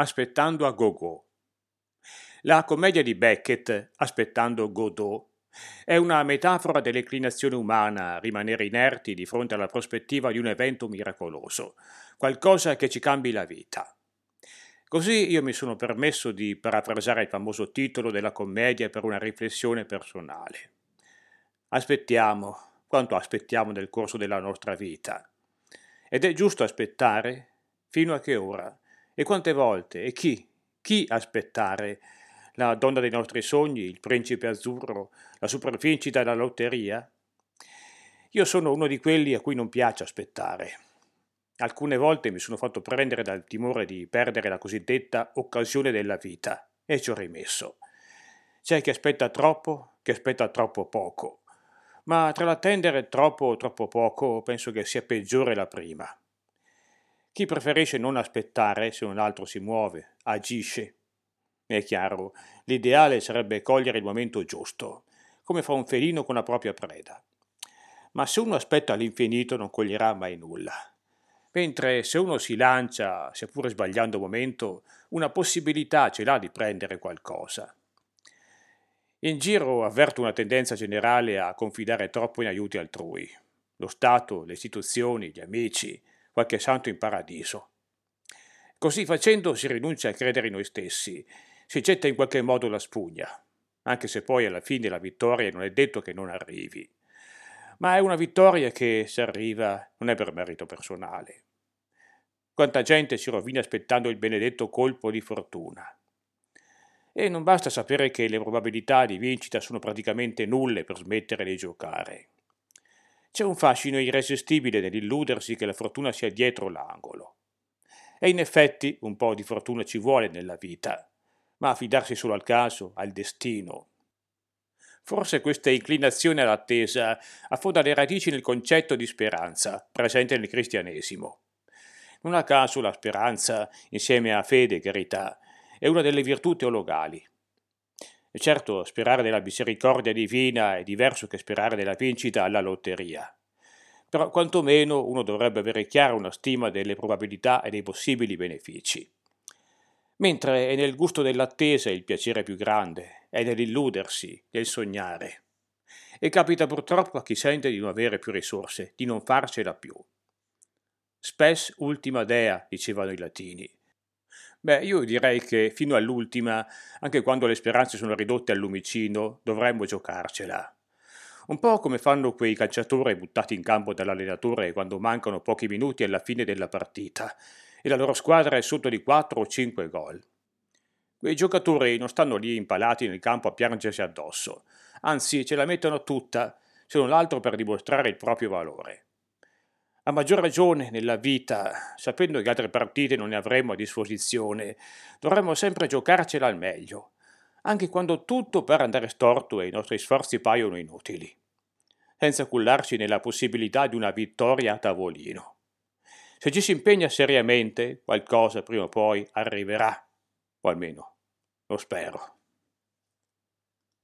Aspettando a Gogò. La commedia di Beckett, Aspettando Godot, è una metafora dell'inclinazione umana a rimanere inerti di fronte alla prospettiva di un evento miracoloso, qualcosa che ci cambi la vita. Così io mi sono permesso di parafrasare il famoso titolo della commedia per una riflessione personale. Aspettiamo quanto aspettiamo nel corso della nostra vita. Ed è giusto aspettare? Fino a che ora? E quante volte? E chi? Chi aspettare? La donna dei nostri sogni, il principe azzurro, la supervincita della lotteria? Io sono uno di quelli a cui non piace aspettare. Alcune volte mi sono fatto prendere dal timore di perdere la cosiddetta occasione della vita e ci ho rimesso. C'è chi aspetta troppo, chi aspetta troppo poco, ma tra l'attendere troppo o troppo poco penso che sia peggiore la prima. Chi preferisce non aspettare se un altro si muove, agisce. È chiaro, l'ideale sarebbe cogliere il momento giusto, come fa un felino con la propria preda. Ma se uno aspetta all'infinito non coglierà mai nulla. Mentre se uno si lancia, seppure sbagliando momento, una possibilità ce l'ha di prendere qualcosa. In giro avverto una tendenza generale a confidare troppo in aiuti altrui. Lo Stato, le istituzioni, gli amici, qualche santo in paradiso. Così facendo si rinuncia a credere in noi stessi, si getta in qualche modo la spugna, anche se poi alla fine la vittoria non è detto che non arrivi. Ma è una vittoria che, se arriva, non è per merito personale. Quanta gente si rovina aspettando il benedetto colpo di fortuna. E non basta sapere che le probabilità di vincita sono praticamente nulle per smettere di giocare. C'è un fascino irresistibile nell'illudersi che la fortuna sia dietro l'angolo. E in effetti un po' di fortuna ci vuole nella vita, ma affidarsi solo al caso, al destino. Forse questa inclinazione all'attesa affonda le radici nel concetto di speranza presente nel cristianesimo. Non a caso la speranza, insieme a fede e carità, è una delle virtù teologali. E certo, sperare nella misericordia divina è diverso che sperare nella vincita alla lotteria. Però quantomeno uno dovrebbe avere chiara una stima delle probabilità e dei possibili benefici. Mentre è nel gusto dell'attesa il piacere più grande, è nell'illudersi, nel sognare. E capita purtroppo a chi sente di non avere più risorse, di non farcela più. Spes ultima dea, dicevano i latini. Beh, io direi che fino all'ultima, anche quando le speranze sono ridotte al lumicino, dovremmo giocarcela. Un po' come fanno quei calciatori buttati in campo dall'allenatore quando mancano pochi minuti alla fine della partita e la loro squadra è sotto di 4 o 5 gol. Quei giocatori non stanno lì impalati nel campo a piangersi addosso, anzi ce la mettono tutta, se non altro per dimostrare il proprio valore. A maggior ragione nella vita, sapendo che altre partite non ne avremo a disposizione, dovremmo sempre giocarcela al meglio, anche quando tutto pare andare storto e i nostri sforzi paiono inutili, senza cullarci nella possibilità di una vittoria a tavolino. Se ci si impegna seriamente, qualcosa prima o poi arriverà, o almeno lo spero.